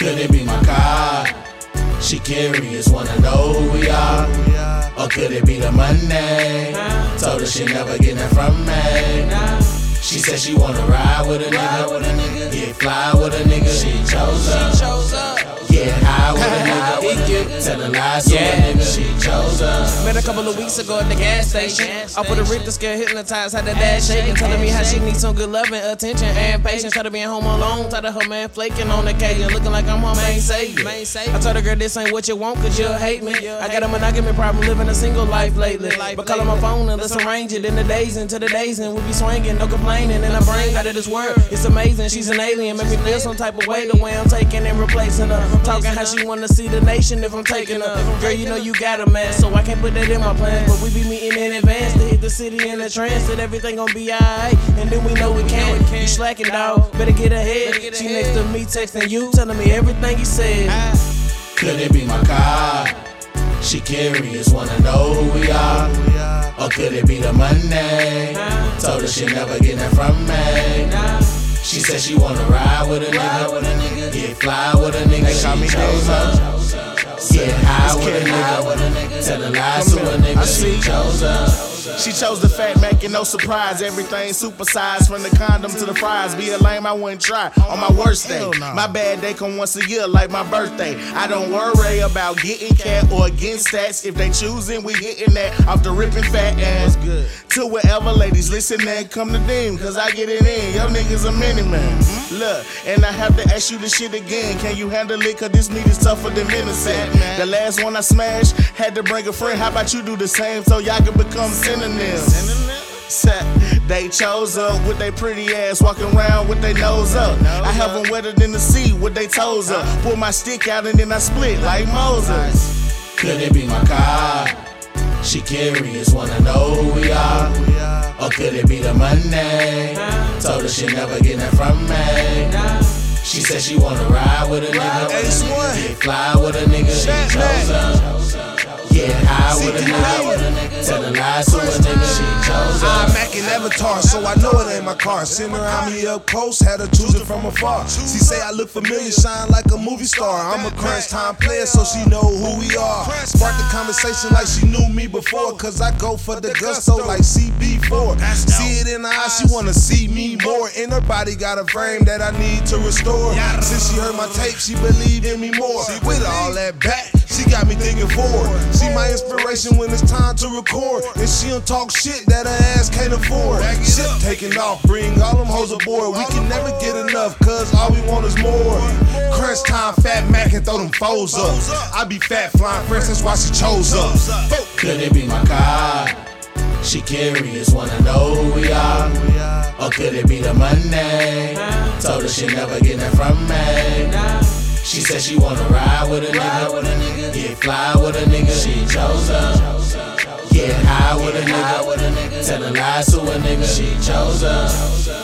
Could it be my car? She curious, wanna know who we are. Or could it be the money? Told her she never get that from me. She said she wanna ride with a nigga. Get fly with a nigga. She chose her. Get high with a nigga. Tellin' lies to a nigga. She chose her. Met a couple of weeks ago at the gas station. I put a Richter scale hypnotized, had the dash shaking, telling me how she needs some good love and attention and patience. Tired of being home alone, tired of her man flaking on occasion, looking like I'm her main savior. I told her, girl, this ain't what you want, cause you'll hate me. I got a monogamy problem, living a single life lately. But call on my phone and let's arrange it in the days into the days, and we be swinging, no complaining. And I bring out of this world, it's amazing. She's an alien, make me feel some type of way the way I'm taking and replacing her. Talking how she wanna see the nation if I'm taking her. Girl, you know you got a man, so I can't put that in my plan. But we be meeting in advance to hit the city in a trance that everything gon' be alright. And then we know we can't. You slacking, dog. Better get ahead. She next to me texting you, telling me everything you said. Could it be my car? She curious, wanna know who we are. Or could it be the money? Told her she never get that from me. She said she wanna ride with a nigga. Get fly a. She chose her. Get high with a nigga. tell Tellin' lies to a nigga. She chose her. She chose the fat Mac and no surprise. Everything supersized from the condom to the fries. Be a lame, I wouldn't try on my worst day. My bad day come once a year, like my birthday. I don't worry about getting cat or getting stats. If they choosing, we hitting that off the ripping fat ass. To wherever ladies listen and come to them, cause I get it in. Yo niggas a mini man. Look, and I have to ask you this shit again. Can you handle it? Cause this meat is tougher than venison. The last one I smashed had to bring a friend. How about you do the same so y'all can become synonyms? They chose up with their pretty ass, walking around with their nose up. I have them wetter than the sea with their toes up. Pull my stick out and then I split like Moses. Could it be my car? She curious, wanna know who we are. Or could it be the money? Told her she never get that from me. She said she wanna ride with a nigga. Get fly with a nigga. She chose. Get high with a nigga. Tellin' lies to a nigga. She chose I'm her. Mac and Avatar, so I know it ain't my car. Sitting around me up close, had her choosing from afar. She say I look familiar, shine like a movie star. I'm a crunch time player, so she know who we are. Spark the conversation like she knew me before, cause I go for the gusto like CB4. See it in her eyes, she wanna see me more. In her body got a frame that I need to restore. Since she heard my tape, she believed in me more. With all that back, she got me thinking forward. She my inspiration when it's time to record. And she don't talk shit that her ass can't afford. Shit taking off, bring all them hoes aboard. We can never get enough, cause all we want is more. Crunch time, fat Mac and throw them foes up. I be fat flying fresh, that's why she chose us. Could it be my car? She curious, wanna know who we are. Or could it be the money? Told her she never get that from me. She said she wanna ride with a nigga. Get fly with a nigga. She chose her. Get high with a nigga. Tellin' lies to a nigga. She chose her.